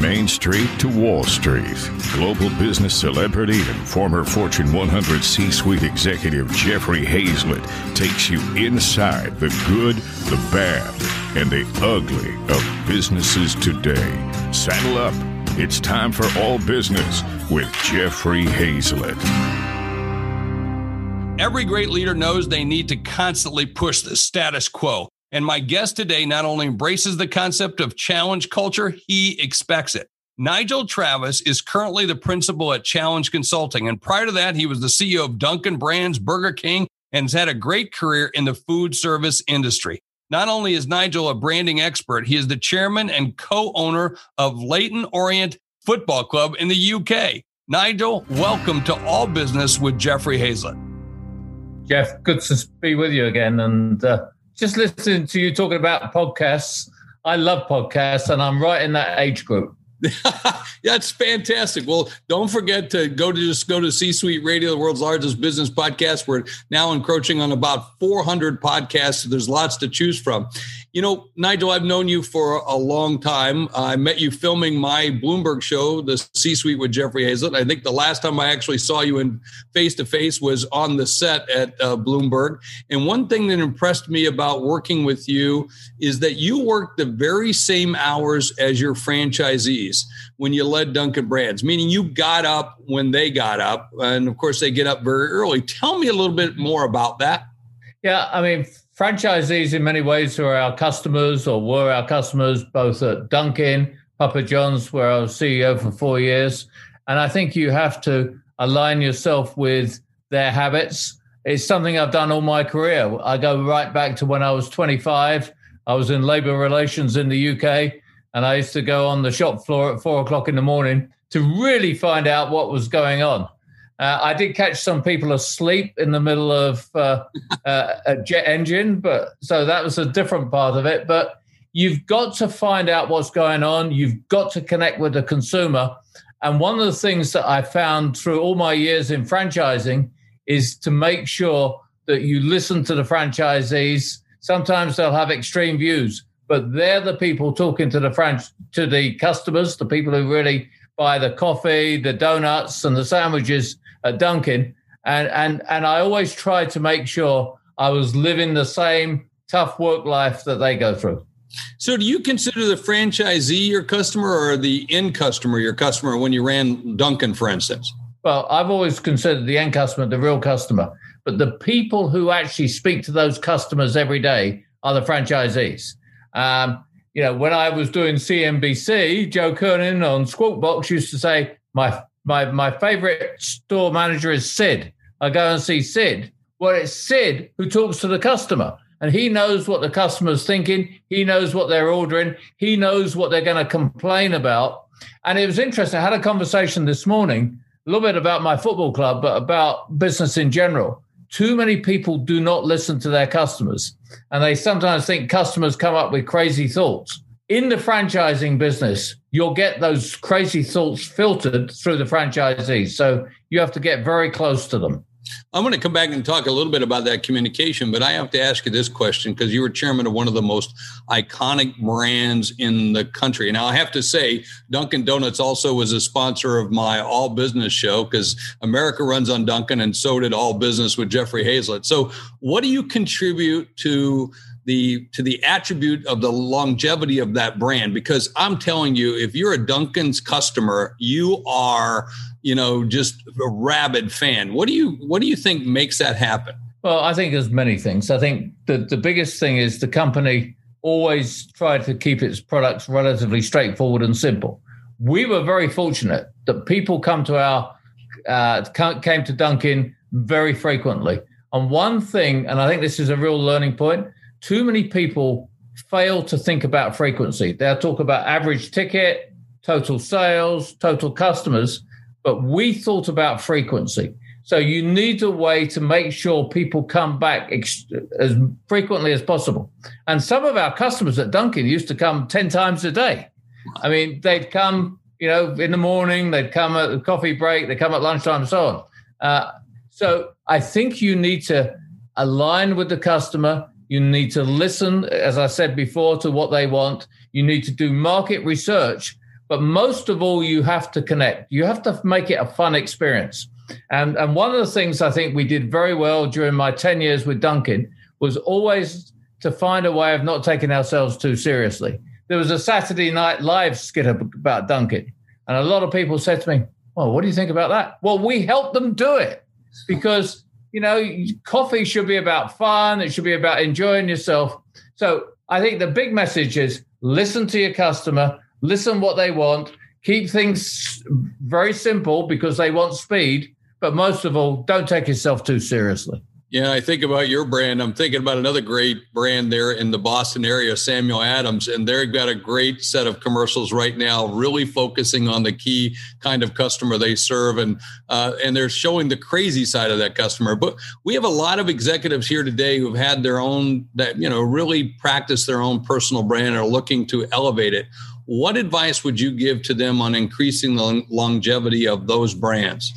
Main Street to Wall Street, global business celebrity and former Fortune 100 C suite executive Jeffrey Hayzlett takes you inside the good, the bad, and the ugly of businesses today. Saddle up. It's time for All Business with Jeffrey Hayzlett. Every great leader knows they need to constantly push the status quo. And my guest today not only embraces the concept of challenge culture, he expects it. Nigel Travis is currently the principal at Challenge Consulting. And prior to that, he was the CEO of Dunkin' Brands, Burger King, and has had a great career in the food service industry. Not only is Nigel a branding expert, he is the chairman and co owner of Leyton Orient Football Club in the UK. Nigel, welcome to All Business with Jeffrey Hayzlett. Jeff, good to be with you again. And uh, just listening to you talking about podcasts. I love podcasts, and I'm right in that age group. That's fantastic. Well, don't forget to go to just go to C Suite Radio, the world's largest business podcast. We're now encroaching on about 400 podcasts. So there's lots to choose from. You know, Nigel, I've known you for a long time. I met you filming my Bloomberg show, the C Suite with Jeffrey Hayzlett. I think the last time I actually saw you in face to face was on the set at uh, Bloomberg. And one thing that impressed me about working with you is that you work the very same hours as your franchisees when you led Dunkin' Brands, meaning you got up when they got up. And of course, they get up very early. Tell me a little bit more about that. Yeah, I mean, franchisees in many ways who are our customers or were our customers both at Dunkin', Papa John's, where I was CEO for four years. And I think you have to align yourself with their habits. It's something I've done all my career. I go right back to when I was 25. I was in labor relations in the UK, and I used to go on the shop floor at four o'clock in the morning to really find out what was going on. Uh, I did catch some people asleep in the middle of uh, uh, a jet engine, but so that was a different part of it. But you've got to find out what's going on. You've got to connect with the consumer. And one of the things that I found through all my years in franchising is to make sure that you listen to the franchisees. Sometimes they'll have extreme views, but they're the people talking to the franch- to the customers, the people who really buy the coffee, the donuts, and the sandwiches at Dunkin', and and and I always tried to make sure I was living the same tough work life that they go through. So, do you consider the franchisee your customer or the end customer your customer when you ran Dunkin', for instance? Well, I've always considered the end customer the real customer, but the people who actually speak to those customers every day are the franchisees. Um, you know, when I was doing CNBC, Joe Kernan on Squawk Box used to say, "My my my favorite store manager is Sid. I go and see Sid. Well, it's Sid who talks to the customer, and he knows what the customer's thinking. He knows what they're ordering. He knows what they're going to complain about. And it was interesting. I had a conversation this morning, a little bit about my football club, but about business in general. Too many people do not listen to their customers, and they sometimes think customers come up with crazy thoughts in the franchising business, you'll get those crazy thoughts filtered through the franchisees. So you have to get very close to them. I'm going to come back and talk a little bit about that communication, but I have to ask you this question because you were chairman of one of the most iconic brands in the country. Now, I have to say, Dunkin' Donuts also was a sponsor of my All Business show because America runs on Dunkin', and so did All Business with Jeffrey Hayzlett. So, what do you contribute to? The to the attribute of the longevity of that brand. Because i'm telling you if you're a dunkin's customer you are you know just a rabid fan. What do you what do you think makes that happen? Well i think there's many things. I think the, the biggest thing is the company always tried to keep its products relatively straightforward and simple. We were very fortunate that people come to our uh, came to dunkin very frequently. And one thing and i think this is a real learning point too many people fail to think about frequency. They'll talk about average ticket, total sales, total customers, but we thought about frequency. So you need a way to make sure people come back ex- as frequently as possible. And some of our customers at Dunkin' used to come 10 times a day. I mean, they'd come, you know, in the morning, they'd come at the coffee break, they come at lunchtime, and so on. Uh, so I think you need to align with the customer, you need to listen, as I said before, to what they want. You need to do market research. But most of all, you have to connect. You have to make it a fun experience. And, and one of the things I think we did very well during my 10 years with Dunkin' was always to find a way of not taking ourselves too seriously. There was a Saturday Night Live skit about Dunkin', and a lot of people said to me, Well, what do you think about that? Well, we helped them do it because, you know, coffee should be about fun, it should be about enjoying yourself. So I think the big message is listen to your customer, listen what they want, keep things very simple because they want speed, but most of all, don't take yourself too seriously. Yeah, I think about your brand. I'm thinking about another great brand there in the Boston area, Samuel Adams, and they've got a great set of commercials right now, really focusing on the key kind of customer they serve, and uh, and they're showing the crazy side of that customer. But we have a lot of executives here today who've had their own that you know really practice their own personal brand and are looking to elevate it. What advice would you give to them on increasing the longevity of those brands?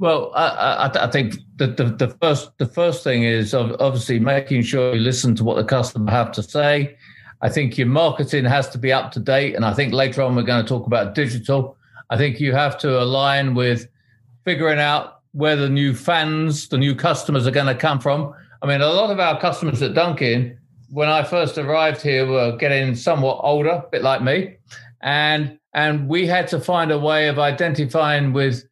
Well, I, I, I think the, the, the, first the first thing is obviously making sure you listen to what the customer have to say. I think your marketing has to be up to date, and I think later on we're going to talk about digital. I think you have to align with figuring out where the new fans, the new customers are going to come from. I mean, a lot of our customers at Dunkin', when I first arrived here, were getting somewhat older, a bit like me, and and we had to find a way of identifying with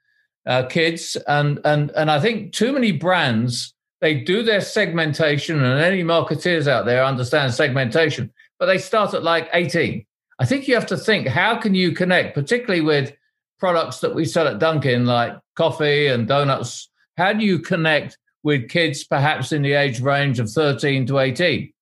uh, kids, and and and I think too many brands they do their segmentation, and any marketeers out there understand segmentation, but they start at like eighteen. I think you have to think how can you connect, particularly with products that we sell at Dunkin', like coffee and donuts. How do you connect with kids, perhaps in the age range of thirteen to eighteen?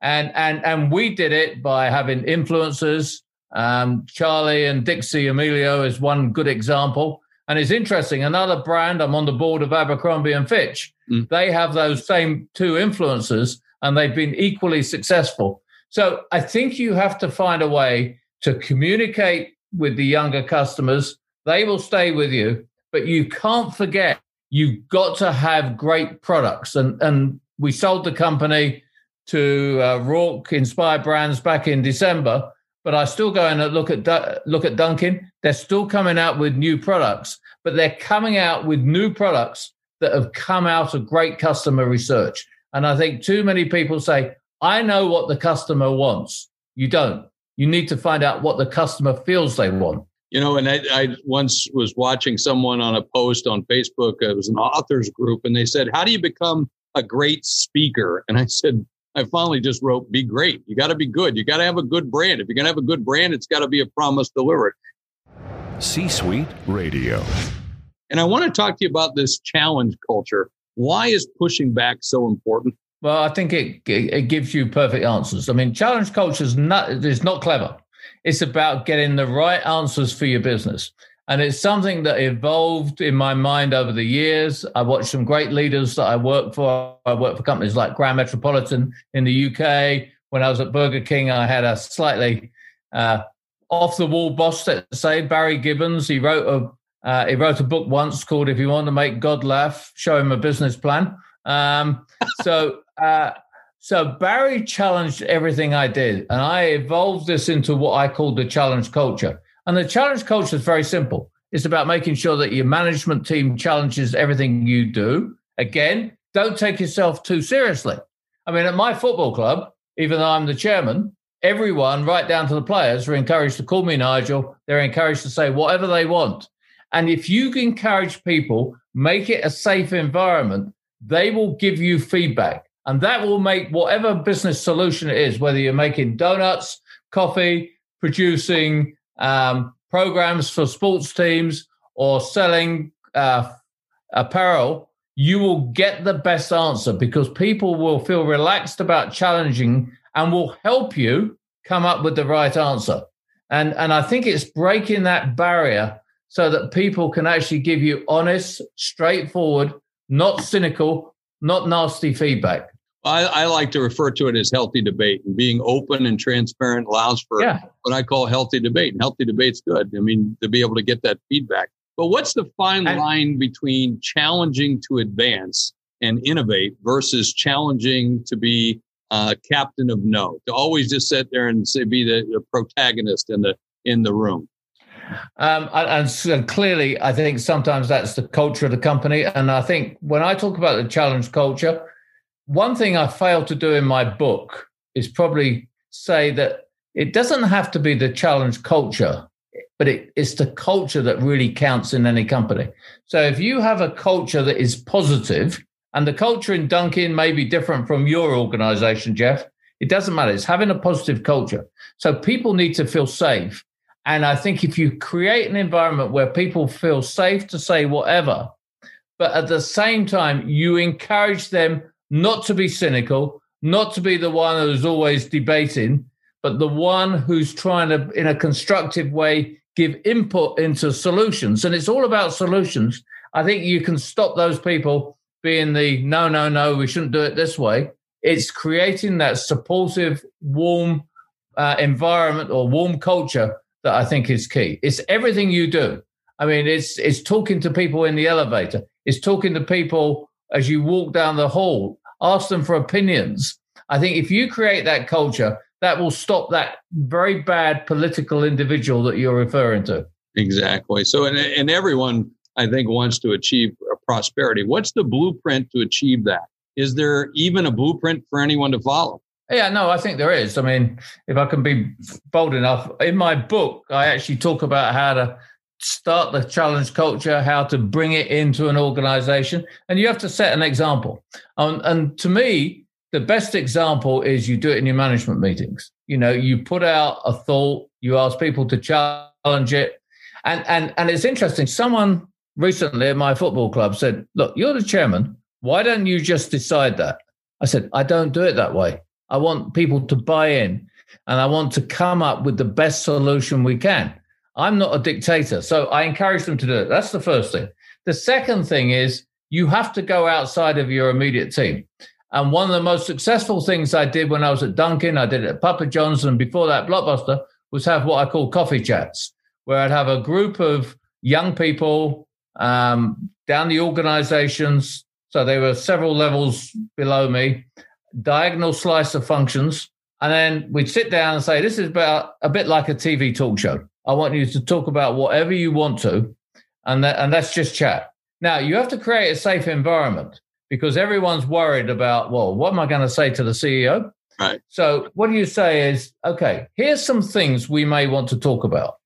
And and and we did it by having influencers. Um, Charli and Dixie D'Amelio is one good example. And it's interesting, another brand, I'm on the board of Abercrombie and Fitch. Mm. They have those same two influences and they've been equally successful. So I think you have to find a way to communicate with the younger customers. They will stay with you, but you can't forget you've got to have great products. And, and we sold the company to uh, Roark Inspired Brands back in December but I still go and look at look at Dunkin'. They're still coming out with new products, but they're coming out with new products that have come out of great customer research. And I think too many people say, "I know what the customer wants." You don't. You need to find out what the customer feels they want. You know, and I, I once was watching someone on a post on Facebook. It was an authors group, and they said, "How do you become a great speaker?" And I said, I finally just wrote, be great. You got to be good. You got to have a good brand. If you're going to have a good brand, it's got to be a promise delivered. C Suite Radio. And I want to talk to you about this challenge culture. Why is pushing back so important? Well, I think it, it, it gives you perfect answers. I mean, challenge culture is not, is not clever. It's about getting the right answers for your business. And it's something that evolved in my mind over the years. I watched some great leaders that I worked for. I worked for companies like Grand Metropolitan in the UK. When I was at Burger King, I had a slightly uh, off the wall boss, to say, Barry Gibbons. He wrote a uh, he wrote a book once called "If You Want to Make God Laugh, Show Him a Business Plan." Um, so, uh, so Barry challenged everything I did, and I evolved this into what I called the challenge culture. And the challenge culture is very simple. It's about making sure that your management team challenges everything you do. Again, don't take yourself too seriously. I mean, at my football club, even though I'm the chairman, everyone, right down to the players, are encouraged to call me Nigel. They're encouraged to say whatever they want. And if you encourage people, make it a safe environment, they will give you feedback. And that will make whatever business solution it is, whether you're making donuts, coffee, producing um, programs for sports teams or selling uh, apparel, you will get the best answer because people will feel relaxed about challenging and will help you come up with the right answer. And, and I think it's breaking that barrier so that people can actually give you honest, straightforward, not cynical, not nasty feedback. I, I, like to refer to it as healthy debate and being open and transparent allows for yeah. what I call healthy debate. And healthy debate's good. I mean, to be able to get that feedback. But what's the fine and, line between challenging to advance and innovate versus challenging to be uh, captain of no, to always just sit there and say, be the, the protagonist in the in the room? Um, and, and, clearly, I think sometimes that's the culture of the company. And I think when I talk about the challenge culture, one thing I failed to do in my book is probably say that it doesn't have to be the challenge culture, but it, it's the culture that really counts in any company. So if you have a culture that is positive, and the culture in Dunkin' may be different from your organization, Jeff, it doesn't matter. It's having a positive culture. So people need to feel safe. And I think if you create an environment where people feel safe to say whatever, but at the same time, you encourage them not to be cynical, not to be the one who's always debating, but the one who's trying to, in a constructive way, give input into solutions. And it's all about solutions. I think you can stop those people being the no, no, no, we shouldn't do it this way. It's creating that supportive, warm uh, environment or warm culture that I think is key. It's everything you do. I mean, it's it's talking to people in the elevator. It's talking to people as you walk down the hall. Ask them for opinions. I think if you create that culture, that will stop that very bad political individual that you're referring to. Exactly. So, and, and everyone, I think, wants to achieve prosperity. What's the blueprint to achieve that? Is there even a blueprint for anyone to follow? Yeah, no, I think there is. I mean, if I can be bold enough, in my book, I actually talk about how to start the challenge culture, how to bring it into an organization, and you have to set an example. And to me, the best example is you do it in your management meetings. You know, you put out a thought, you ask people to challenge it. And and and it's interesting. Someone recently at my football club said, Look, you're the chairman. Why don't you just decide that? I said, I don't do it that way. I want people to buy in and I want to come up with the best solution we can. I'm not a dictator. So I encourage them to do it. That's the first thing. The second thing is you have to go outside of your immediate team. And one of the most successful things I did when I was at Dunkin', I did it at Papa John's, and before that, Blockbuster, was have what I call coffee chats, where I'd have a group of young people um, down the organizations. So they were several levels below me, diagonal slice of functions. And then we'd sit down and say, This is about a bit like a TV talk show. I want you to talk about whatever you want to, and, that, and let's just chat. Now, you have to create a safe environment because everyone's worried about, well, what am I going to say to the CEO? Right. So, what do you say is, okay, here's some things we may want to talk about.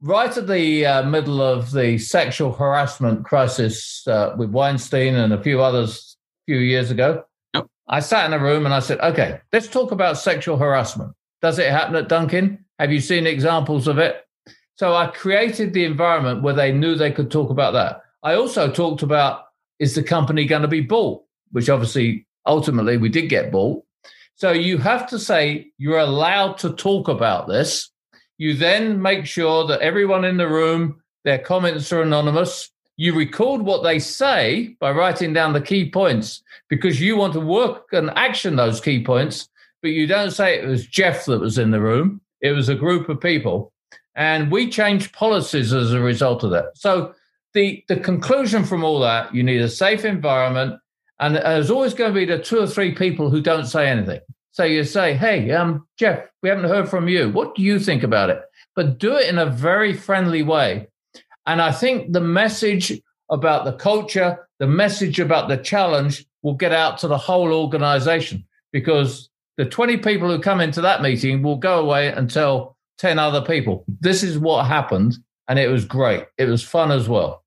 Right at the uh, middle of the sexual harassment crisis uh, with Weinstein and a few others a few years ago, yep. I sat in a room and I said, okay, let's talk about sexual harassment. Does it happen at Dunkin'? Have you seen examples of it? So I created the environment where they knew they could talk about that. I also talked about is the company going to be bought? Which obviously, ultimately, we did get bought. So you have to say you're allowed to talk about this. You then make sure that everyone in the room, their comments are anonymous. You record what they say by writing down the key points because you want to work and action those key points, but you don't say it was Jeff that was in the room. It was a group of people. And we changed policies as a result of that. So the the conclusion from all that, you need a safe environment, and there's always going to be the two or three people who don't say anything. So you say, "Hey, um, Jeff, we haven't heard from you. What do you think about it?" But do it in a very friendly way. And I think the message about the culture, the message about the challenge, will get out to the whole organization because the 20 people who come into that meeting will go away and tell 10 other people. This is what happened and it was great. It was fun as well.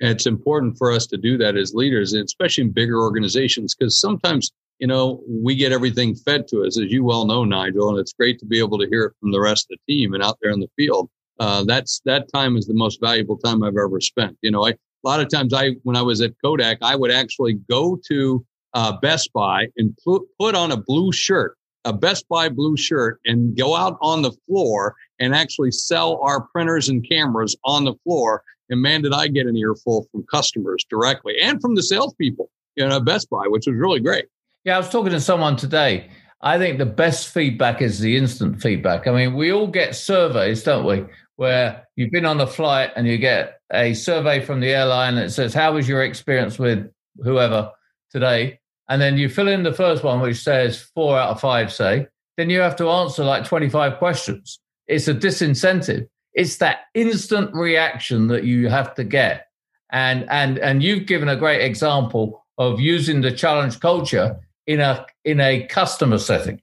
And it's important for us to do that as leaders, especially in bigger organizations, because sometimes, you know, we get everything fed to us, as you well know, Nigel, and it's great to be able to hear it from the rest of the team and out there in the field. Uh, that's that time is the most valuable time I've ever spent. You know, I, a lot of times I, when I was at Kodak, I would actually go to uh, Best Buy and put, put on a blue shirt, a Best Buy blue shirt, and go out on the floor and actually sell our printers and cameras on the floor. And man, did I get an earful from customers directly and from the salespeople, you know, Best Buy, which was really great. Yeah, I was talking to someone today. I think the best feedback is the instant feedback. I mean, we all get surveys, don't we? Where you've been on a flight and you get a survey from the airline that says, How was your experience with whoever today? And then you fill in the first one, which says four out of five, say. Then you have to answer like 25 questions it's a disincentive. It's that instant reaction that you have to get. And and and you've given a great example of using the challenge culture in a in a customer setting.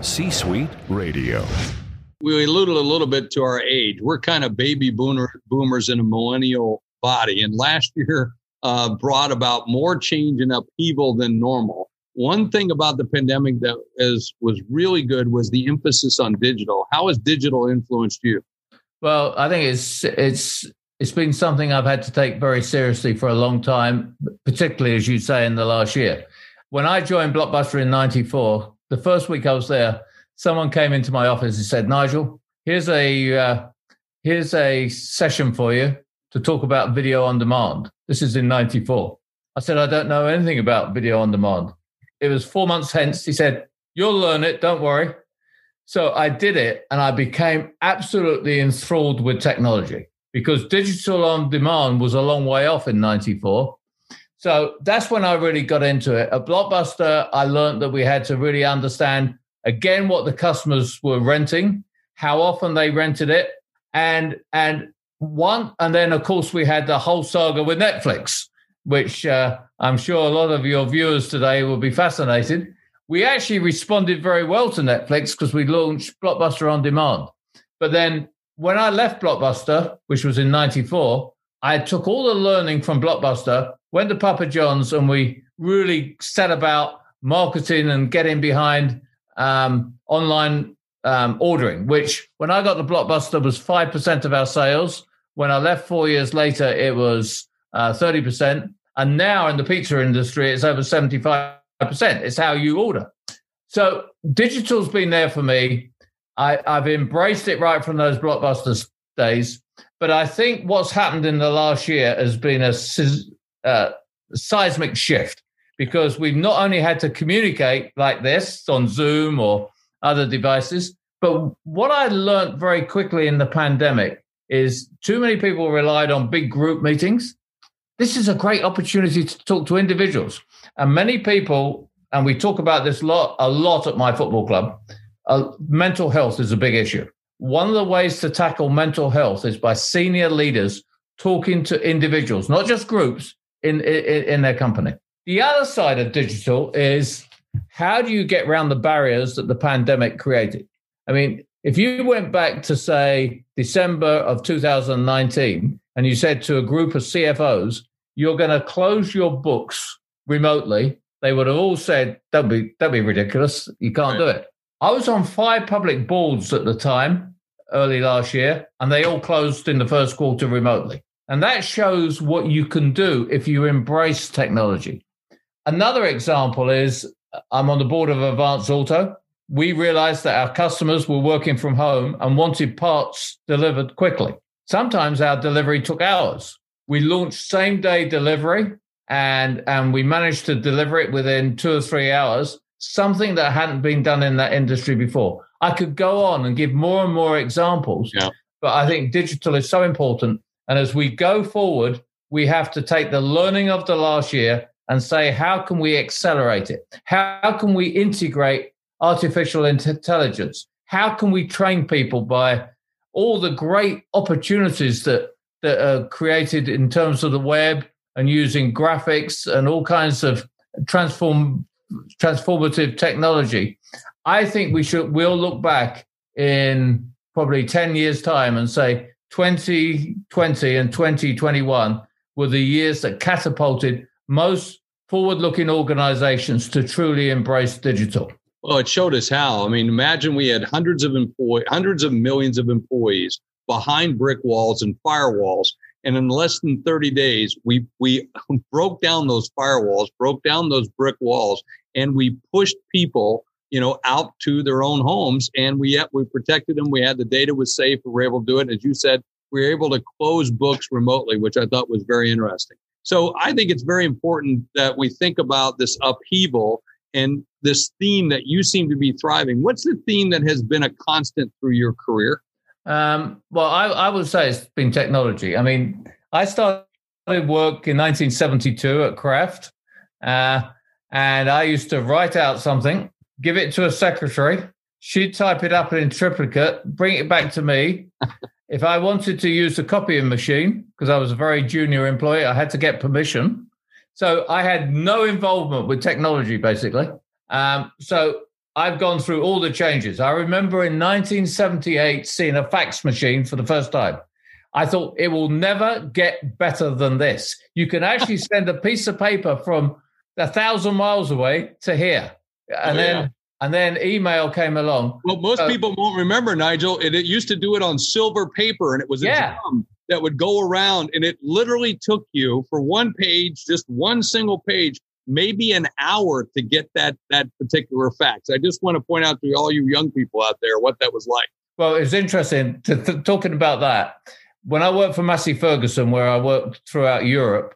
C-Suite Radio. We alluded a little bit to our age. We're kind of baby boomer, boomers in a millennial body, and last year uh, brought about more change and upheaval than normal. One thing about the pandemic that is was really good was the emphasis on digital. How has digital influenced you? Well, I think it's it's it's been something I've had to take very seriously for a long time, particularly as you say in the last year. When I joined Blockbuster in '94, the first week I was there, someone came into my office and said, "Nigel, here's a uh, here's a session for you to talk about video on demand." This is in '94. I said, "I don't know anything about video on demand." It was four months hence. He said, You'll learn it, don't worry. So I did it and I became absolutely enthralled with technology because digital on demand was a long way off in 94. So that's when I really got into it. At Blockbuster, I learned that we had to really understand again what the customers were renting, how often they rented it, and and one and then of course we had the whole saga with Netflix which uh, I'm sure a lot of your viewers today will be fascinated. We actually responded very well to Netflix because we launched Blockbuster on demand. But then when I left Blockbuster, which was in 94, I took all the learning from Blockbuster, went to Papa John's, and we really set about marketing and getting behind um, online um, ordering, which when I got the Blockbuster was 5% of our sales. When I left four years later, it was uh, 30%. And now in the pizza industry, it's over 75%. It's how you order. So digital's been there for me. I, have embraced it right from those blockbuster days. But I think what's happened in the last year has been a uh, seismic shift because we've not only had to communicate like this on Zoom or other devices, but what I learned very quickly in the pandemic is too many people relied on big group meetings this is a great opportunity to talk to individuals. And many people, and we talk about this lot a lot at my football club, uh, mental health is a big issue. One of the ways to tackle mental health is by senior leaders talking to individuals, not just groups in, in, in their company. The other side of digital is how do you get around the barriers that the pandemic created? I mean, if you went back to say December of 2019 and you said to a group of CFOs, you're going to close your books remotely, they would have all said, that'd be, that'd be ridiculous. You can't right. do it. I was on five public boards at the time, early last year, and they all closed in the first quarter remotely. And that shows what you can do if you embrace technology. Another example is uh, I'm on the board of Advance Auto. We realized that our customers were working from home and wanted parts delivered quickly. Sometimes our delivery took hours. We launched same day delivery and, and we managed to deliver it within two or three hours, something that hadn't been done in that industry before. I could go on and give more and more examples, yeah. but I think digital is so important. And as we go forward, we have to take the learning of the last year and say, how can we accelerate it? How can we integrate artificial intelligence? How can we train people by all the great opportunities that that are created in terms of the web and using graphics and all kinds of transform transformative technology. I think we should we'll look back in probably 10 years time and say 2020 and 2021 were the years that catapulted most forward looking organizations to truly embrace digital. Well, it showed us how. I mean, imagine we had hundreds of employees, hundreds of millions of employees behind brick walls and firewalls. And in less than 30 days, we we broke down those firewalls, broke down those brick walls, and we pushed people, you know, out to their own homes. And we yet we protected them. We had the data was safe. We were able to do it. As you said, we were able to close books remotely, which I thought was very interesting. So I think it's very important that we think about this upheaval and this theme that you seem to be thriving. What's the theme that has been a constant through your career? Um, well, I, I would say it's been technology. I mean, I started work in 1972 at Kraft, uh, and I used to write out something, give it to a secretary. She'd type it up in triplicate, bring it back to me. if I wanted to use the copying machine, because I was a very junior employee, I had to get permission. So I had no involvement with technology, basically. Um, so I've gone through all the changes. I remember in 1978 seeing a fax machine for the first time. I thought it will never get better than this. You can actually send a piece of paper from a thousand miles away to here. And oh, then and then email came along. Well, most so, people won't remember, Nigel. It, it, used to do it on silver paper and it was a yeah. drum that would go around and it literally took you for one page, just one single page, maybe an hour to get that that particular fax. I just want to point out to all you young people out there what that was like. Well, it's interesting to, to, talking about that. When I worked for Massey Ferguson, where I worked throughout Europe,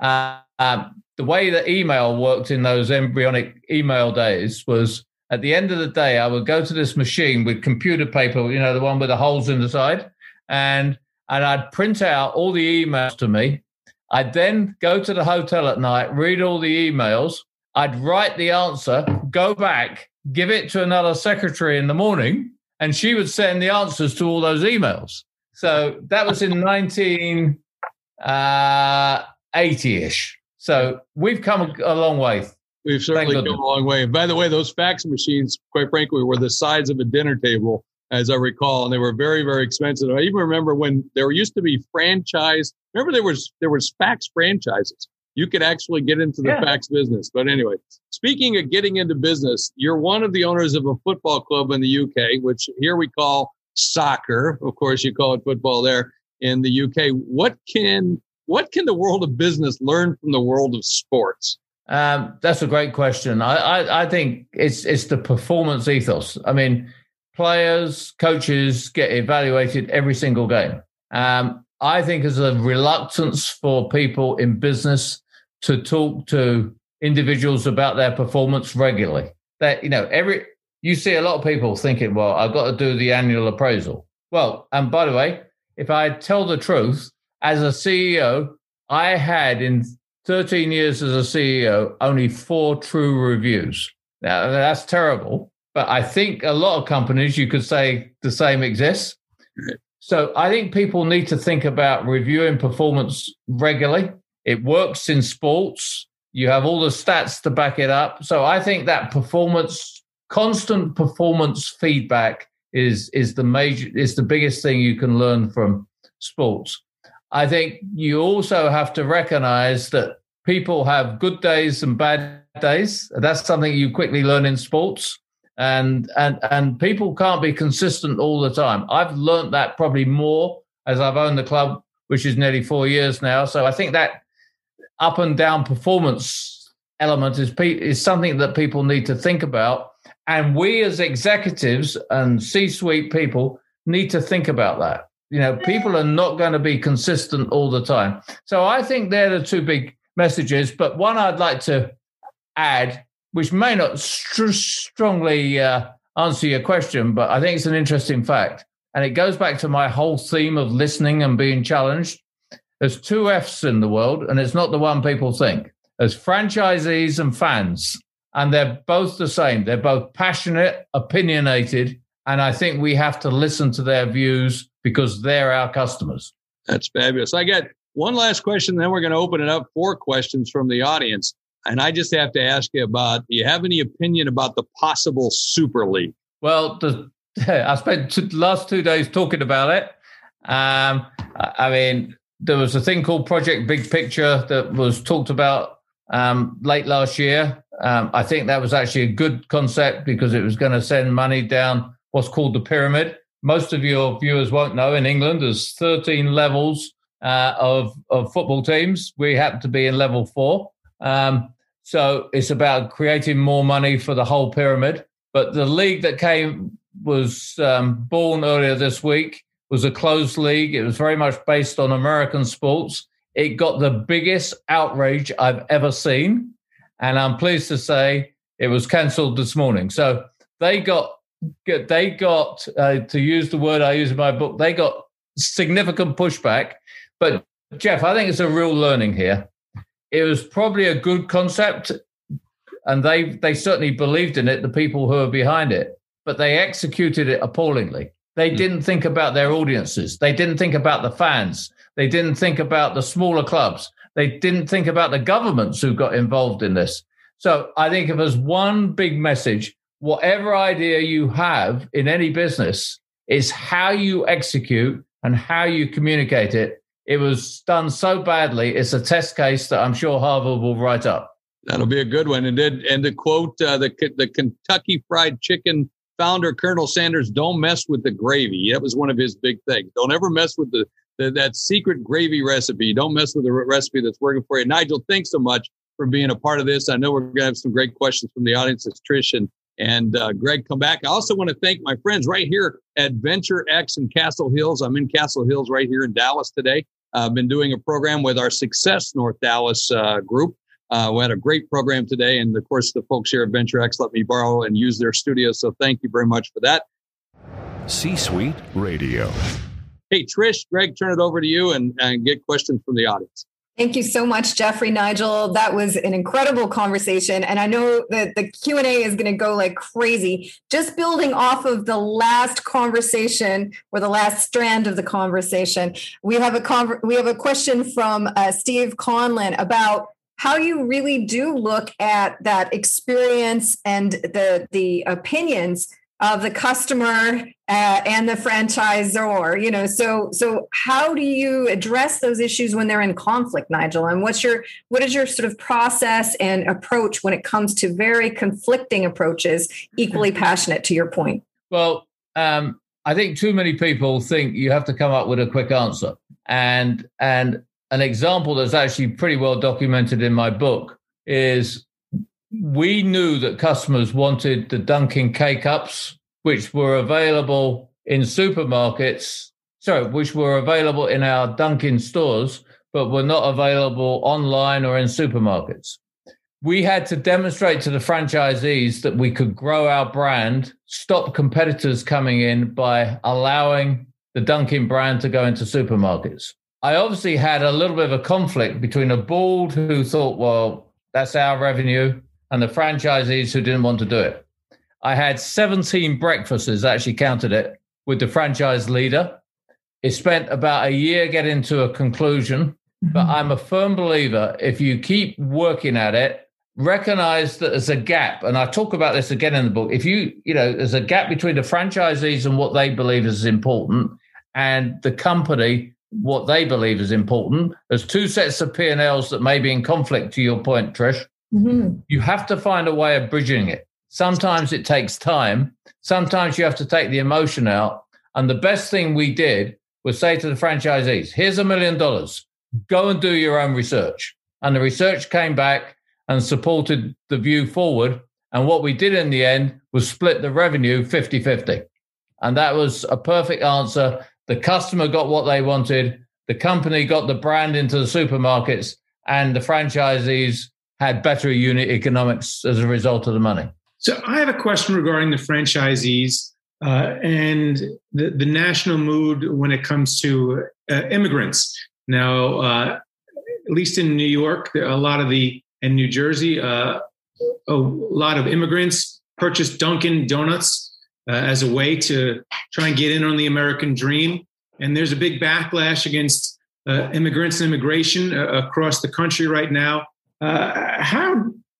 uh, um, the way that email worked in those embryonic email days was at the end of the day, I would go to this machine with computer paper, you know, the one with the holes in the side, and and I'd print out all the emails to me. I'd then go to the hotel at night, read all the emails. I'd write the answer, go back, give it to another secretary in the morning, and she would send the answers to all those emails. So that was in 1980 uh, ish. So we've come a long way. We've certainly come a long way. And by the way, those fax machines, quite frankly, were the size of a dinner table as I recall, and they were very, very expensive. I even remember when there used to be franchise. Remember there was there was fax franchises. You could actually get into the yeah. fax business. But anyway, speaking of getting into business, you're one of the owners of a football club in the UK, which here we call soccer. Of course, you call it football there in the UK. What can what can the world of business learn from the world of sports? Um, that's a great question. I, I, I think it's it's the performance ethos. I mean, players, coaches get evaluated every single game. Um, I think there's a reluctance for people in business to talk to individuals about their performance regularly. That you know, every you see a lot of people thinking, "Well, I've got to do the annual appraisal." Well, and by the way, if I tell the truth, as a CEO, I had in 13 years as a CEO only four true reviews. Now that's terrible but I think a lot of companies, you could say the same exists. So I think people need to think about reviewing performance regularly. It works in sports. You have all the stats to back it up. So I think that performance, constant performance feedback is is the major is the biggest thing you can learn from sports. I think you also have to recognize that people have good days and bad days. That's something you quickly learn in sports and and and people can't be consistent all the time. I've learned that probably more as I've owned the club, which is nearly four years now. So I think that up and down performance element is is something that people need to think about, and we as executives and C-suite people need to think about that. You know, people are not going to be consistent all the time. So I think they're the two big messages. But one I'd like to add which may not st- strongly uh, answer your question, but I think it's an interesting fact. And it goes back to my whole theme of listening and being challenged. There's two F's in the world, and it's not the one people think. There's franchisees and fans, and they're both the same. They're both passionate, opinionated, and I think we have to listen to their views because they're our customers. That's fabulous. I got one last question, then we're going to open it up for questions from the audience. And I just have to ask you about do you have any opinion about the possible Super League? Well, the, I spent the last two days talking about it. Um, I mean, there was a thing called Project Big Picture that was talked about um, late last year. Um, I think that was actually a good concept because it was going to send money down what's called the pyramid. Most of your viewers won't know in England, there's 13 levels uh, of, of football teams. We happen to be in level four. Um, so it's about creating more money for the whole pyramid. But the league that came was um, born earlier this week was a closed league. It was very much based on American sports. It got the biggest outrage I've ever seen, and I'm pleased to say it was cancelled this morning. So they got they got uh, to use the word I use in my book. They got significant pushback, but Jeff, I think it's a real learning here it was probably a good concept, and they they certainly believed in it. The people who were behind it, but they executed it appallingly. They mm. didn't think about their audiences. They didn't think about the fans. They didn't think about the smaller clubs. They didn't think about the governments who got involved in this. So I think if there's one big message, whatever idea you have in any business is how you execute and how you communicate it. It was done so badly. It's a test case that I'm sure Harvard will write up. That'll be a good one. And did and to quote uh, the the Kentucky Fried Chicken founder Colonel Sanders, "Don't mess with the gravy." That was one of his big things. Don't ever mess with the, the that secret gravy recipe. Don't mess with the recipe that's working for you. Nigel, thanks so much for being a part of this. I know we're going to have some great questions from the audience. It's Trish and and uh, Greg come back. I also want to thank my friends right here at Venture X in Castle Hills. I'm in Castle Hills right here in Dallas today. I've been doing a program with our Success North Dallas uh, group. Uh, we had a great program today. And of course, the folks here at Venture X let me borrow and use their studio. So thank you very much for that. C Suite Radio. Hey, Trish, Greg, turn it over to you and, and get questions from the audience. Thank you so much, Jeffrey Nigel. That was an incredible conversation, and I know that the Q and A is going to go like crazy. Just building off of the last conversation or the last strand of the conversation, we have a con- we have a question from uh, Steve Conlon about how you really do look at that experience and the the opinions of the customer uh, and the franchisor you know so so how do you address those issues when they're in conflict nigel? And what's your what is your sort of process and approach when it comes to very conflicting approaches equally mm-hmm. passionate to your point? Well um, i think too many people think you have to come up with a quick answer. And and an example that's actually pretty well documented in my book is we knew that customers wanted the Dunkin' K cups, which were available in supermarkets, sorry, which were available in our Dunkin' stores, but were not available online or in supermarkets. We had to demonstrate to the franchisees that we could grow our brand, stop competitors coming in by allowing the Dunkin' brand to go into supermarkets. I obviously had a little bit of a conflict between a board who thought, well, that's our revenue, and the franchisees who didn't want to do it. I had 17 breakfasts, actually counted it, with the franchise leader. It spent about a year getting to a conclusion, but mm-hmm. I'm a firm believer if you keep working at it, recognize that there's a gap. And I talk about this again in the book. If you, you know, there's a gap between the franchisees and what they believe is important and the company what they believe is important. There's two sets of P&Ls that may be in conflict to your point, Trish. Mm-hmm. You have to find a way of bridging it. Sometimes it takes time. Sometimes you have to take the emotion out. And the best thing we did was say to the franchisees, here's a million dollars. Go and do your own research. And the research came back and supported the view forward. And what we did in the end was split the revenue 50 50. And that was a perfect answer. The customer got what they wanted. The company got the brand into the supermarkets, and the franchisees had better unit economics as a result of the money. So I have a question regarding the franchisees uh, and the, the national mood when it comes to uh, immigrants. Now, uh, at least in New York, a lot of the in New Jersey, uh, a lot of immigrants purchased Dunkin' Donuts uh, as a way to try and get in on the American dream. And there's a big backlash against uh, immigrants and immigration across the country right now. Uh, how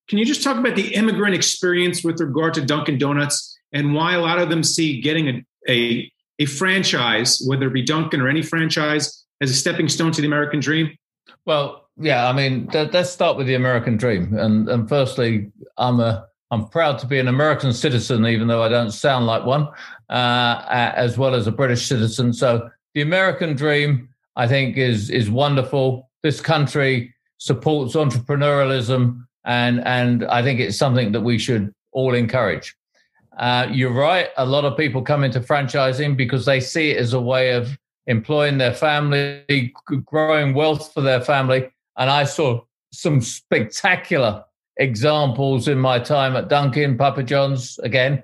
can you just talk about the immigrant experience with regard to Dunkin' Donuts and why a lot of them see getting a, a, a franchise, whether it be Dunkin' or any franchise, as a stepping stone to the American dream? Well, yeah, I mean, let's start with the American dream. And, and firstly, I'm a I'm proud to be an American citizen, even though I don't sound like one, uh, as well as a British citizen. So the American dream, I think, is is wonderful. This country supports entrepreneurialism, and and I think it's something that we should all encourage. Uh, you're right. A lot of people come into franchising because they see it as a way of employing their family, growing wealth for their family. And I saw some spectacular examples in my time at Dunkin', Papa John's again,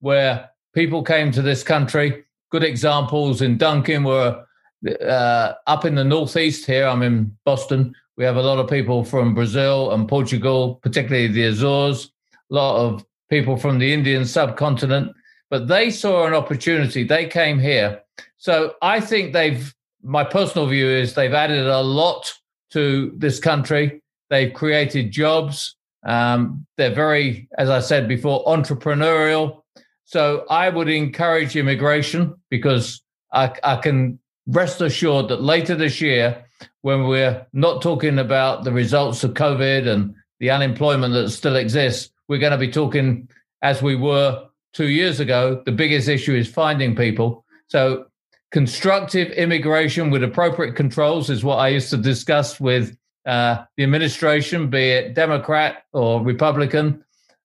where people came to this country. Good examples in Dunkin' were uh, up in the Northeast here. I'm in Boston. We have a lot of people from Brazil and Portugal, particularly the Azores, a lot of people from the Indian subcontinent. but they saw an opportunity. They came here. So I think they've, my personal view is they've added a lot to this country. They've created jobs. Um, they're very, as I said before, entrepreneurial. So I would encourage immigration because I, I can rest assured that later this year, when we're not talking about the results of COVID and the unemployment that still exists, we're going to be talking as we were two years ago. The biggest issue is finding people. So constructive immigration with appropriate controls is what I used to discuss with uh, the administration, be it Democrat or Republican.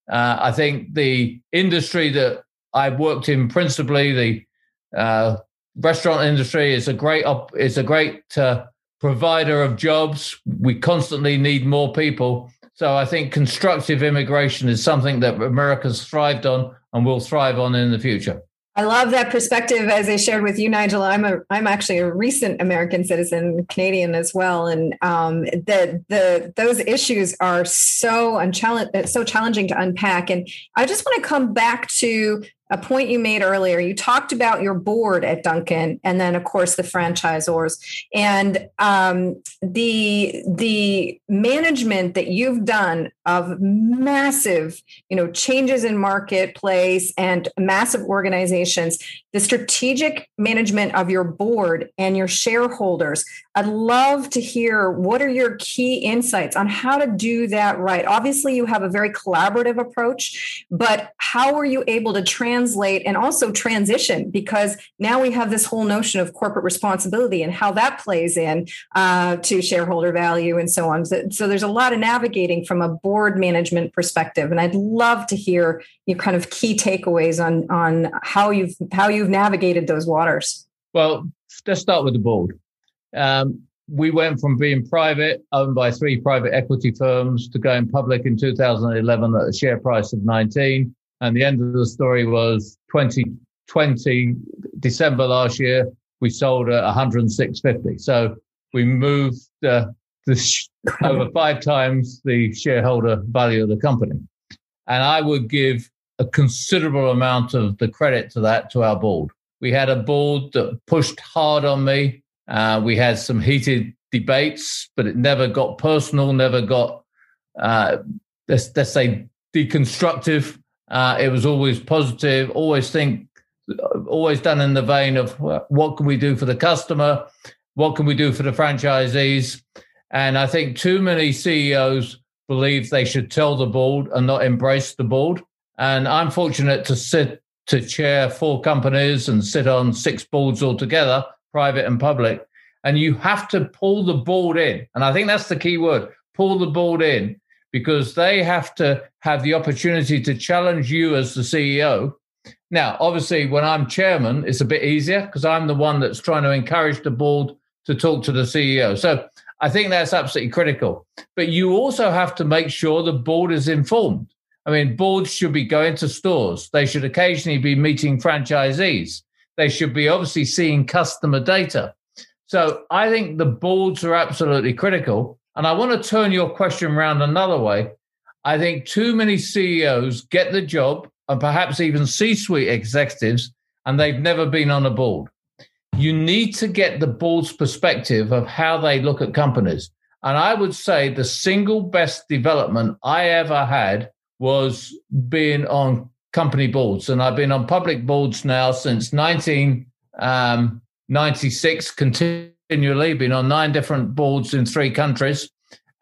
Uh, I think the industry that I've worked in, principally the uh, restaurant industry, is a great op- is a great uh, provider of jobs. We constantly need more people, so I think constructive immigration is something that America's thrived on and will thrive on in the future. I love that perspective. As I shared with you, Nigel, I'm a I'm actually a recent American citizen, Canadian as well, and um, the the those issues are so unchallenge so challenging to unpack. And I just want to come back to a point you made earlier. You talked about your board at Dunkin', and then of course the franchisors and um, the the management that you've done of massive, you know, changes in marketplace and massive organizations. The strategic management of your board and your shareholders. I'd love to hear what are your key insights on how to do that right. Obviously, you have a very collaborative approach, but how are you able to translate and also transition because now we have this whole notion of corporate responsibility and how that plays in uh, to shareholder value and so on. So, so, there's a lot of navigating from a board management perspective, and I'd love to hear your kind of key takeaways on on how you've how you've navigated those waters. Well, let's start with the board. Um, we went from being private, owned by three private equity firms, to going public in 2011 at a share price of 19. And the end of the story was 2020, December last year, we sold at 106.50. So we moved uh, this over five times the shareholder value of the company. And I would give a considerable amount of the credit to that to our board. We had a board that pushed hard on me. Uh, we had some heated debates, but it never got personal, never got, uh, let's, let's say, deconstructive. Uh, it was always positive, always think, always done in the vein of what can we do for the customer? What can we do for the franchisees? And I think too many CEOs believe they should tell the board and not embrace the board. And I'm fortunate to sit to chair four companies and sit on six boards altogether, private and public. And you have to pull the board in. And I think that's the key word pull the board in because they have to have the opportunity to challenge you as the CEO. Now, obviously, when I'm chairman, it's a bit easier because I'm the one that's trying to encourage the board to talk to the CEO. So I think that's absolutely critical. But you also have to make sure the board is informed. I mean, boards should be going to stores, they should occasionally be meeting franchisees, they should be obviously seeing customer data. So I think the boards are absolutely critical. And I want to turn your question around another way. I think too many CEOs get the job and perhaps even C suite executives, and they've never been on a board. You need to get the board's perspective of how they look at companies. And I would say the single best development I ever had was being on company boards. And I've been on public boards now since 1996, um, continually, been on nine different boards in three countries.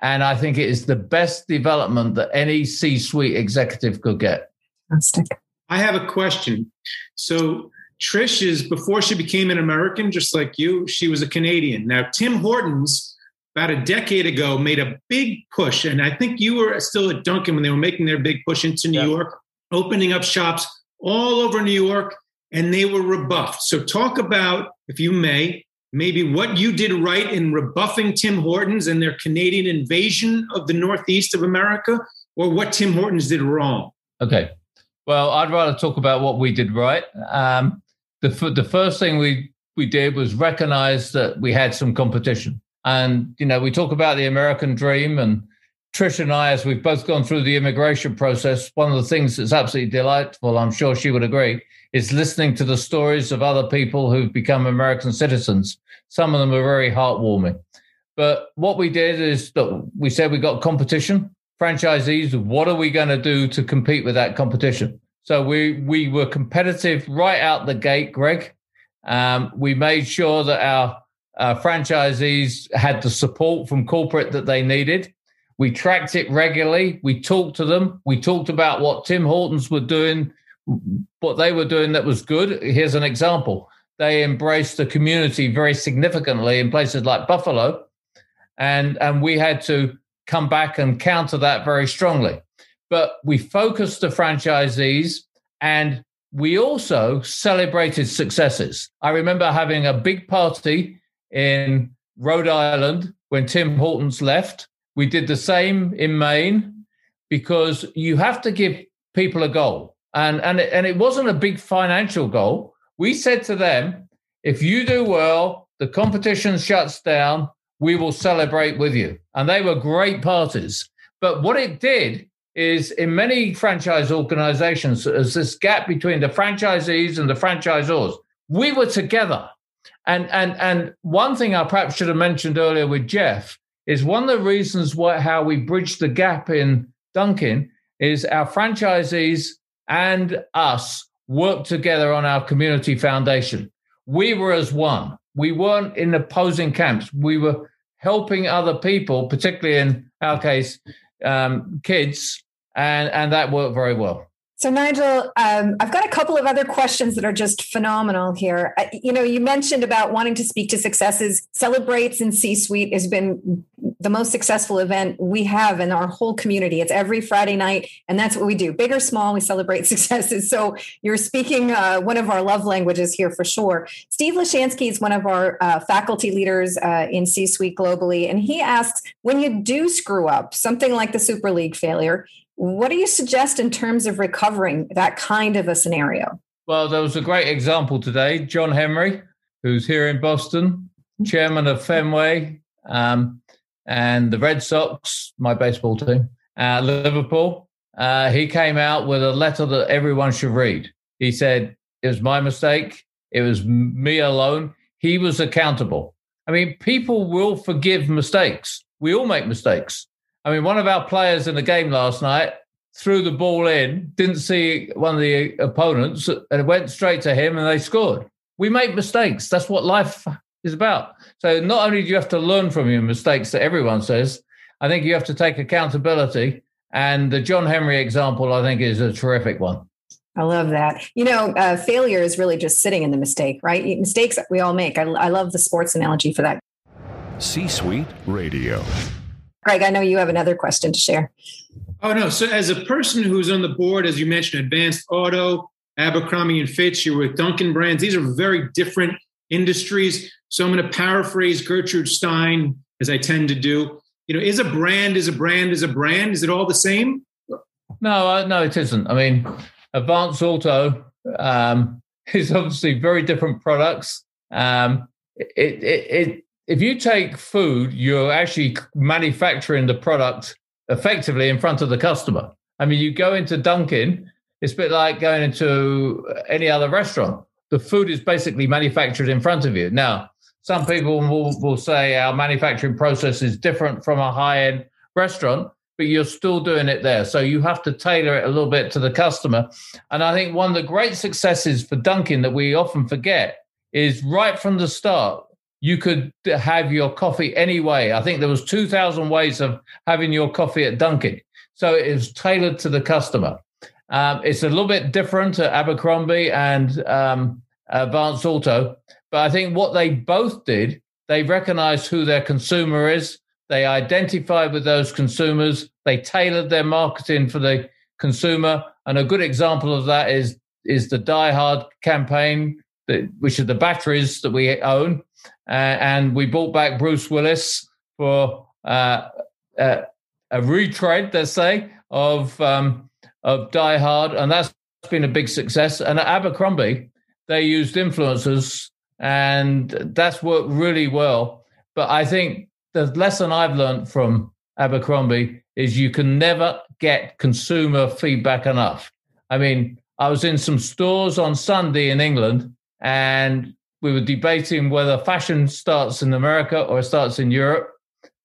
And I think it is the best development that any C suite executive could get. Fantastic. I have a question. So, Trish is, before she became an American, just like you, she was a Canadian. Now, Tim Hortons, about a decade ago, made a big push. And I think you were still at Dunkin' when they were making their big push into New York, opening up shops all over New York, and they were rebuffed. So, talk about, if you may, maybe what you did right in rebuffing Tim Hortons and their Canadian invasion of the Northeast of America, or what Tim Hortons did wrong? Okay. Well, I'd rather talk about what we did right. Um, the, the first thing we, we did was recognize that we had some competition. And, you know, we talk about the American dream and Trish and I, as we've both gone through the immigration process, one of the things that's absolutely delightful, I'm sure she would agree, is listening to the stories of other people who've become American citizens. Some of them are very heartwarming. But what we did is that we said we got competition, franchisees. What are we going to do to compete with that competition? So we we were competitive right out the gate, Greg. Um, we made sure that our uh, franchisees had the support from corporate that they needed. We tracked it regularly. We talked to them. We talked about what Tim Hortons were doing, what they were doing that was good. Here's an example. They embraced the community very significantly in places like Buffalo. And, and we had to come back and counter that very strongly. But we focused the franchisees and we also celebrated successes. I remember having a big party in Rhode Island when Tim Hortons left. We did the same in Maine because you have to give people a goal. And, and, it, and it wasn't a big financial goal. We said to them, if you do well, the competition shuts down, we will celebrate with you. And they were great parties. But what it did is in many franchise organizations, there's this gap between the franchisees and the franchisors. We were together. And and and one thing I perhaps should have mentioned earlier with Jeff is one of the reasons why how we bridged the gap in Dunkin' is our franchisees and us worked together on our community foundation. We were as one. We weren't in opposing camps. We were helping other people, particularly in our case, um, kids, and and that worked very well. So, Nigel, um, I've got a couple of other questions that are just phenomenal here. Uh, you know, you mentioned about wanting to speak to successes. Celebrates in C Suite has been the most successful event we have in our whole community. It's every Friday night, and that's what we do. Big or small, we celebrate successes. So, you're speaking uh, one of our love languages here for sure. Steve Lashansky is one of our uh, faculty leaders uh, in C Suite globally, and he asks when you do screw up, something like the Super League failure, what do you suggest in terms of recovering that kind of a scenario? Well, there was a great example today. John Henry, who's here in Boston, chairman of Fenway um, and the Red Sox, my baseball team, uh, Liverpool. Uh, he came out with a letter that everyone should read. He said, It was my mistake. It was me alone. He was accountable. I mean, people will forgive mistakes. We all make mistakes. I mean, one of our players in the game last night threw the ball in, didn't see one of the opponents, and it went straight to him, and they scored. We make mistakes. That's what life is about. So not only do you have to learn from your mistakes that everyone says, I think you have to take accountability. And the John Henry example, I think, is a terrific one. I love that. You know, uh, failure is really just sitting in the mistake, right? Mistakes we all make. I, I love the sports analogy for that. C Suite Radio. Greg, I know you have another question to share. Oh no! So, as a person who's on the board, as you mentioned, Advanced Auto, Abercrombie and Fitch, you're with Dunkin' Brands. These are very different industries. So, I'm going to paraphrase Gertrude Stein, as I tend to do. You know, is a brand is a brand is a brand? Is it all the same? No, uh, no, it isn't. I mean, Advanced Auto um, is obviously very different products. Um, it, it, it if you take food, you're actually manufacturing the product effectively in front of the customer. I mean, you go into Dunkin', it's a bit like going into any other restaurant. The food is basically manufactured in front of you. Now, some people will, will say our manufacturing process is different from a high end restaurant, but you're still doing it there. So you have to tailor it a little bit to the customer. And I think one of the great successes for Dunkin' that we often forget is right from the start, you could have your coffee anyway. I think there was 2,000 ways of having your coffee at Dunkin'. So it was tailored to the customer. Um, it's a little bit different at Abercrombie and um, Advanced Auto, but I think what they both did, they recognized who their consumer is. They identified with those consumers. They tailored their marketing for the consumer. And a good example of that is is the Die Hard campaign, that, which are the batteries that we own uh, and we brought back Bruce Willis for uh, uh, a retread, let's say, of um, of Die Hard, and that's been a big success. And at Abercrombie, they used influencers, and that's worked really well. But I think the lesson I've learned from Abercrombie is you can never get consumer feedback enough. I mean, I was in some stores on Sunday in England and we were debating whether fashion starts in America or it starts in Europe.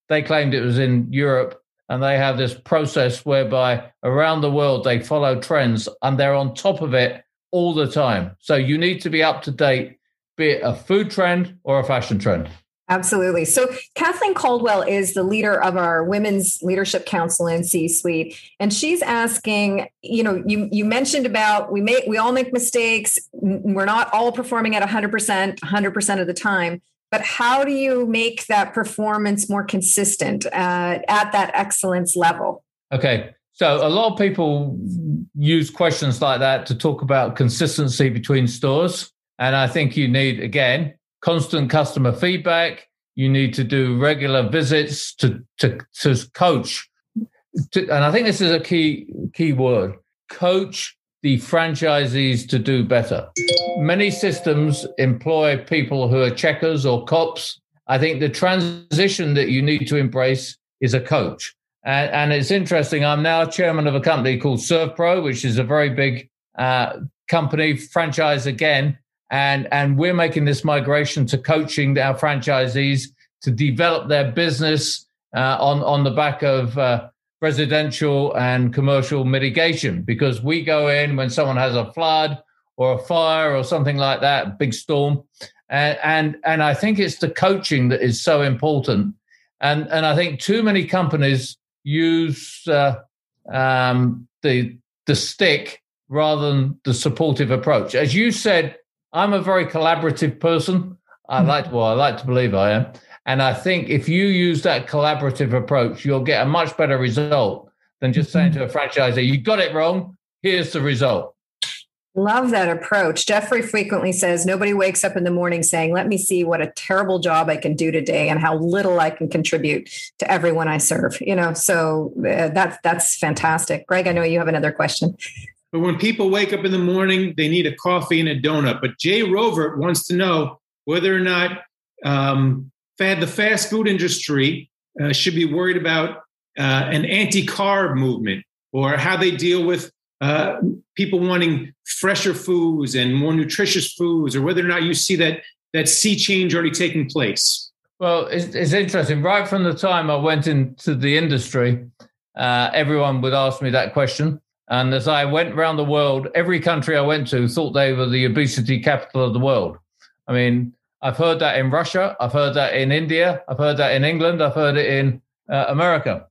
They claimed it was in Europe, and they have this process whereby around the world they follow trends and they're on top of it all the time. So you need to be up to date, be it a food trend or a fashion trend. Absolutely. So Kathleen Caldwell is the leader of our Women's Leadership Council in C-suite, and she's asking, you know, you you mentioned about we make we all make mistakes. We're not all performing at 100%, 100% of the time. But how do you make that performance more consistent uh, at that excellence level? Okay. So a lot of people use questions like that to talk about consistency between stores. And I think you need, again, constant customer feedback. You need to do regular visits to to, to coach. To, and I think this is a key key word: coach the franchisees to do better. Many systems employ people who are checkers or cops. I think the transition that you need to embrace is a coach. And, and it's interesting. I'm now chairman of a company called ServPro, which is a very big uh, company franchise again and and we're making this migration to coaching our franchisees to develop their business uh, on on the back of uh, residential and commercial mitigation. Because we go in when someone has a flood or a fire or something like that big storm and and and I think it's the coaching that is so important. And and I think too many companies use uh, um, the the stick rather than the supportive approach. As you said I'm a very collaborative person. I hmm. like well, I like to believe I am. And I think if you use that collaborative approach, you'll get a much better result than just saying to a franchisee, you got it wrong. Here's the result. Love that approach. Jeffrey frequently says nobody wakes up in the morning saying, Let me see what a terrible job I can do today and how little I can contribute to everyone I serve. You know, so uh, that's that's fantastic. Greg, I know you have another question. But when people wake up in the morning, they need a coffee and a donut. But Jay Rovert wants to know whether or not um, the fast food industry uh, should be worried about uh, an anti-carb movement or how they deal with uh, people wanting fresher foods and more nutritious foods, or whether or not you see that that sea change already taking place. Well, it's, it's interesting. Right from the time I went into the industry, uh, everyone would ask me that question. And as I went around the world, every country I went to thought they were the obesity capital of the world. I mean, I've heard that in Russia, I've heard that in India, I've heard that in England, I've heard it in uh, America.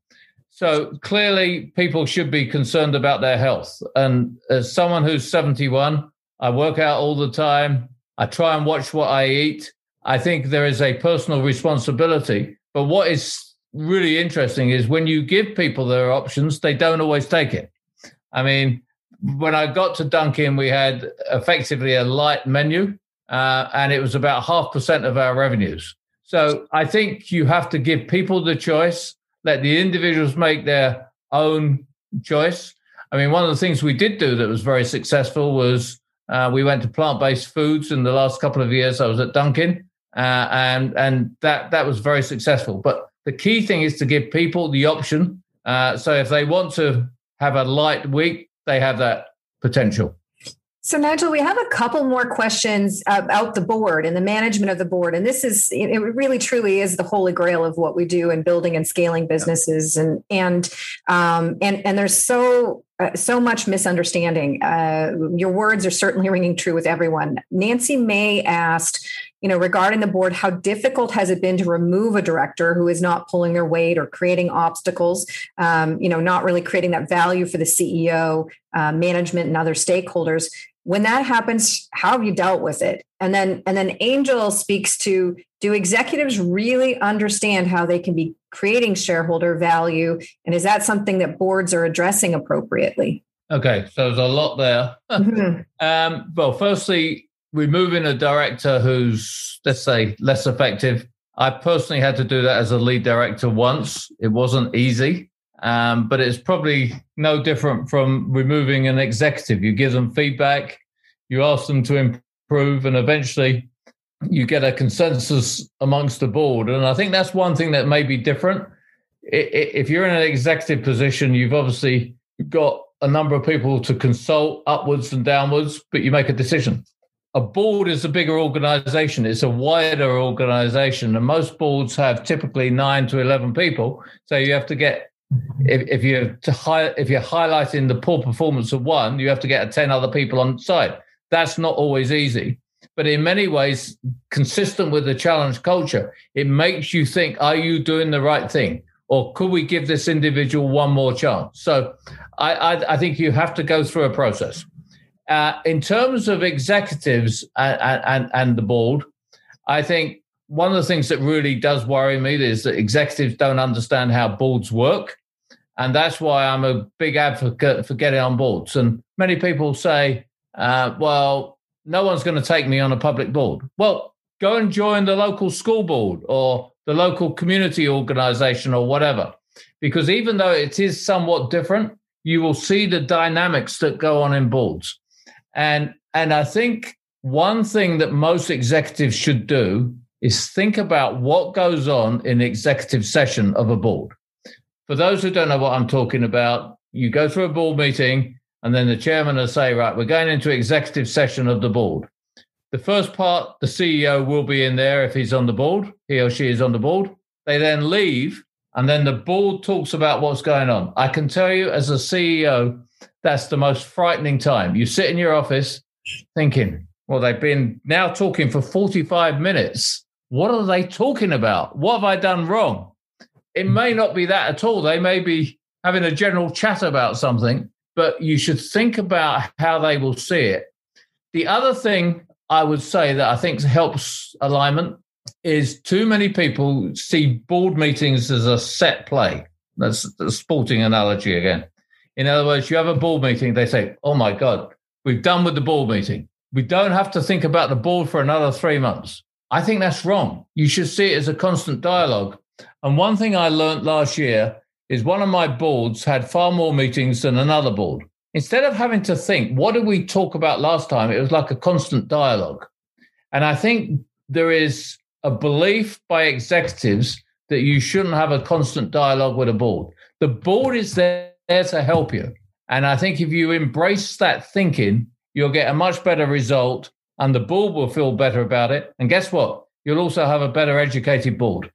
So clearly, people should be concerned about their health. And as someone who's 71, I work out all the time. I try and watch what I eat. I think there is a personal responsibility. But what is really interesting is when you give people their options, they don't always take it. I mean, when I got to Dunkin', we had effectively a light menu, uh, and it was about half percent of our revenues. So I think you have to give people the choice, let the individuals make their own choice. I mean, one of the things we did do that was very successful was uh, we went to plant-based foods in the last couple of years. I was at Dunkin', uh, and and that that was very successful. But the key thing is to give people the option. Uh, so if they want to have a light week, they have that potential. So, Nigel, we have a couple more questions about the board and the management of the board. And this is, it really truly is the holy grail of what we do in building and scaling businesses. And, and, um, and, and there's so, uh, so much misunderstanding. Uh, your words are certainly ringing true with everyone. Nancy May asked, you know, regarding the board, how difficult has it been to remove a director who is not pulling their weight or creating obstacles, um, you know, not really creating that value for the CEO, uh, management, and other stakeholders? When that happens, how have you dealt with it? And then, and then Angel speaks to: Do executives really understand how they can be creating shareholder value, and is that something that boards are addressing appropriately? Okay, so there's a lot there. Mm-hmm. um, well, firstly, removing a director who's, let's say, less effective. I personally had to do that as a lead director once. It wasn't easy, um, but it's probably no different from removing an executive. You give them feedback, you ask them to improve, and eventually you get a consensus amongst the board. And I think that's one thing that may be different. if you're in an executive position, you've obviously got a number of people to consult upwards and downwards, but you make a decision. A board is a bigger organization, it's a wider organization, and most boards have typically nine to 11 people. So you have to get, if, if you're to high, if you're highlighting the poor performance of one, you have to get 10 other people on side. That's not always easy. But in many ways consistent with the challenge culture it makes you think are you doing the right thing? Or could we give this individual one more chance? So i i, I think you have to go through a process uh, in terms of executives and, and and the board i think one of the things that really does worry me is that executives don't understand how boards work and that's why i'm a big advocate for getting on boards and many people say uh, well no one's going to take me on a public board. Well, go and join the local school board or the local community organization or whatever. Because even though it is somewhat different, you will see the dynamics that go on in boards. And and I think one thing that most executives should do is think about what goes on in the executive session of a board. For those who don't know what I'm talking about, you go through a board meeting and then the chairman will say, right, we're going into executive session of the board. The first part, the CEO will be in there if he's on the board, he or she is on the board. They then leave, and then the board talks about what's going on. I can tell you, as a CEO, that's the most frightening time. You sit in your office thinking, well, they've been now talking for 45 minutes. What are they talking about? What have I done wrong? It hmm. may not be that at all. They may be having a general chat about something but you should think about how they will see it. The other thing I would say that I think helps alignment is too many people see board meetings as a set play. That's the sporting analogy again. In other words, you have a board meeting, they say, Oh my God, we've done with the board meeting. We don't have to think about the board for another three months. I think that's wrong. You should see it as a constant dialogue. And one thing I learned last year is one of my boards had far more meetings than another board. Instead of having to think, what did we talk about last time? It was like a constant dialogue. And I think there is a belief by executives that you shouldn't have a constant dialogue with a board. The board is there, there to help you. And I think if you embrace that thinking, you'll get a much better result and the board will feel better about it. And guess what? You'll also have a better educated board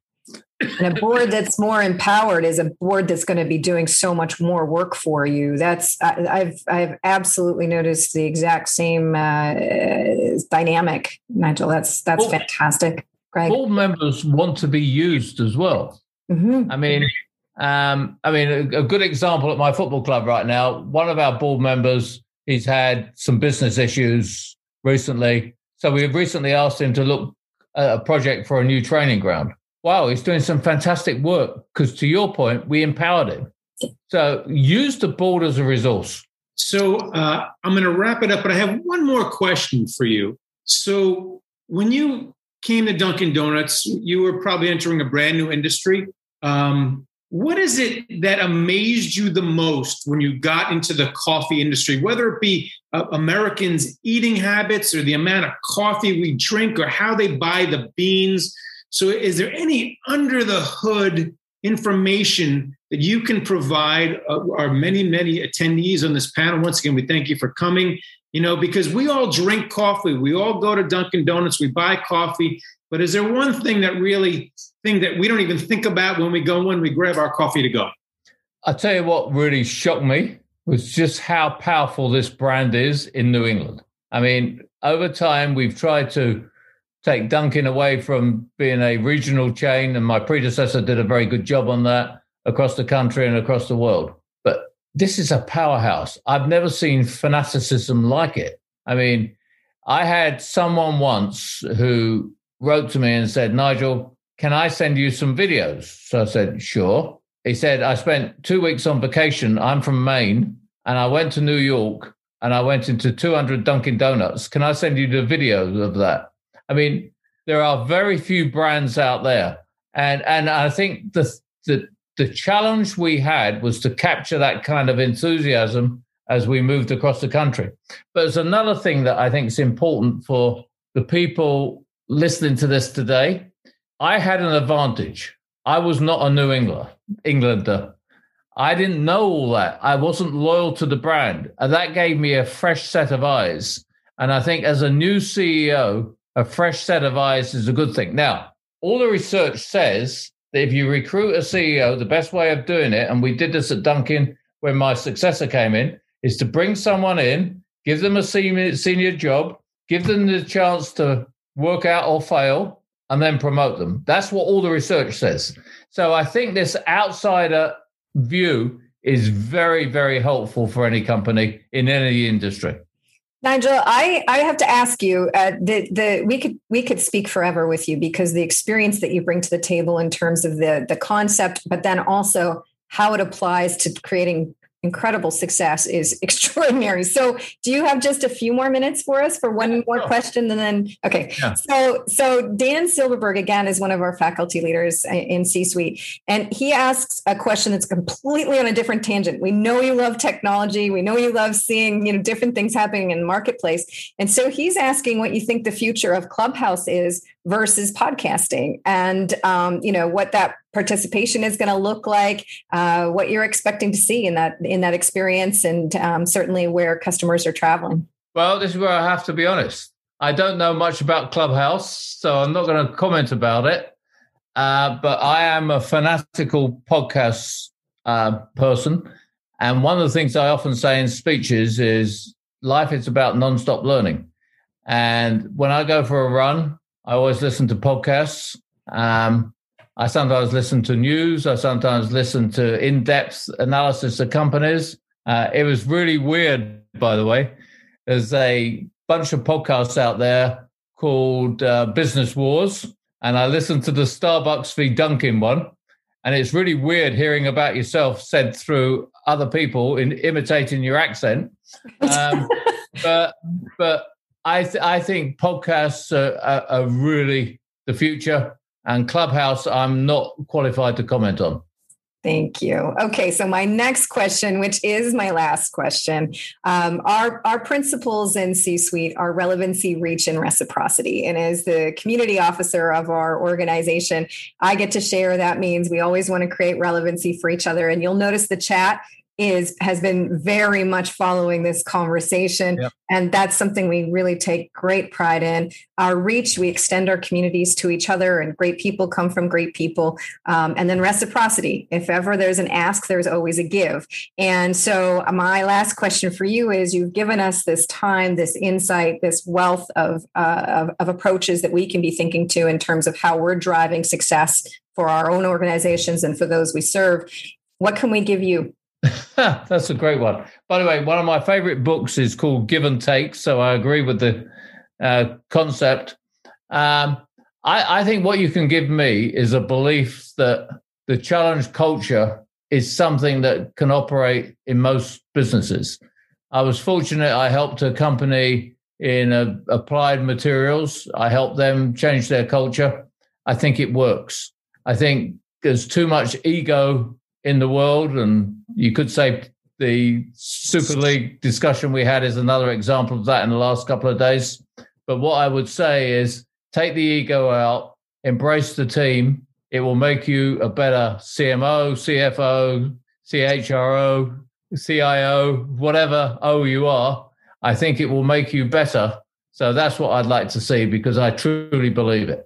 and a board that's more empowered is a board that's going to be doing so much more work for you that's I, have i've absolutely noticed the exact same uh, dynamic nigel that's that's well, fantastic Greg. board members want to be used as well mm-hmm. i mean um, i mean a, a good example at my football club right now one of our board members he's had some business issues recently so we've recently asked him to look at a project for a new training ground wow, he's doing some fantastic work. Because to your point, we empowered him. So use the board as a resource. So uh, I'm going to wrap it up, but I have one more question for you. So when you came to Dunkin' Donuts, you were probably entering a brand new industry. Um, what is it that amazed you the most when you got into the coffee industry, whether it be uh, Americans' eating habits or the amount of coffee we drink or how they buy the beans? So, is there any under the hood information that you can provide uh, our many, many attendees on this panel? Once again, we thank you for coming. You know, because we all drink coffee, we all go to Dunkin' Donuts, we buy coffee. But is there one thing that really thing that we don't even think about when we go when we grab our coffee to go? I'll tell you what really shocked me was just how powerful this brand is in New England. I mean, over time, we've tried to take Dunkin' away from being a regional chain, and my predecessor did a very good job on that across the country and across the world. But this is a powerhouse. I've never seen fanaticism like it. I mean, I had someone once who wrote to me and said, Nigel, can I send you some videos? So I said, sure. He said, I spent two weeks on vacation. I'm from Maine and I went to New York and I went into 200 Dunkin' Donuts. Can I send you the video of that? I mean, there are very few brands out there, and and I think the the the challenge we had was to capture that kind of enthusiasm as we moved across the country. But there's another thing that I think is important for the people listening to this today. I had an advantage. I was not a New Englander. Englander. I didn't know all that. I wasn't loyal to the brand. And that gave me a fresh set of eyes. And I think as a new CEO, a fresh set of eyes is a good thing. Now, all the research says that if you recruit a CEO, the best way of doing it, and we did this at Dunkin' when my successor came in, is to bring someone in, give them a senior, senior job, give them the chance to work out or fail, and then promote them. That's what all the research says. So I think this outsider view is very, very helpful for any company in any industry. Nigel, I, I have to ask you. Uh, the the we could we could speak forever with you because the experience that you bring to the table in terms of the the concept, but then also how it applies to creating incredible success is extraordinary. So, do you have just a few more minutes for us for one more question and then okay. Yeah. So, so Dan Silverberg again is one of our faculty leaders in C-suite and he asks a question that's completely on a different tangent. We know you love technology, we know you love seeing, you know, different things happening in the marketplace. And so he's asking what you think the future of Clubhouse is versus podcasting and um, you know what that participation is going to look like uh, what you're expecting to see in that in that experience and um, certainly where customers are traveling. Well this is where i have to be honest. I don't know much about clubhouse so i'm not going to comment about it. Uh, but i am a fanatical podcast uh, person. And one of the things i often say in speeches is life is about non-stop learning. And when i go for a run I always listen to podcasts. Um, I sometimes listen to news. I sometimes listen to in depth analysis of companies. Uh, it was really weird, by the way. There's a bunch of podcasts out there called uh, Business Wars, and I listened to the Starbucks v Dunkin' one. And it's really weird hearing about yourself said through other people in imitating your accent. Um, but but I th- I think podcasts are, are, are, really the future, and Clubhouse I'm not qualified to comment on. Thank you. Okay, so my next question, which is my last question, um, our our principles in C-suite are relevancy, reach, and reciprocity. And as the community officer of our organization, I get to share. That means we always want to create relevancy for each other. And you'll notice the chat is has been very much following this conversation. Yep. and that's something we really take great pride in. Our reach we extend our communities to each other and great people come from great people. Um, and then reciprocity. If ever there's an ask there's always a give. And so uh, my last question for you is you've given us this time this insight this wealth of, uh, of, of approaches that we can be thinking to in terms of how we're driving success for our own organizations and for those we serve. What can we give you That's a great one. By the way, one of my favorite books is called Give and Take. So I agree with the uh, concept. Um, I, I think what you can give me is a belief that the challenge culture is something that can operate in most businesses. I was fortunate, I helped a company in uh, applied materials, I helped them change their culture. I think it works. I think there's too much ego in the world. And you could say the Super League discussion we had is another example of that in the last couple of days. But what I would say is take the ego out, embrace the team. It will make you a better CMO, CFO, CHRO, CIO, whatever O you are. I think it will make you better. So that's what I'd like to see because I truly believe it.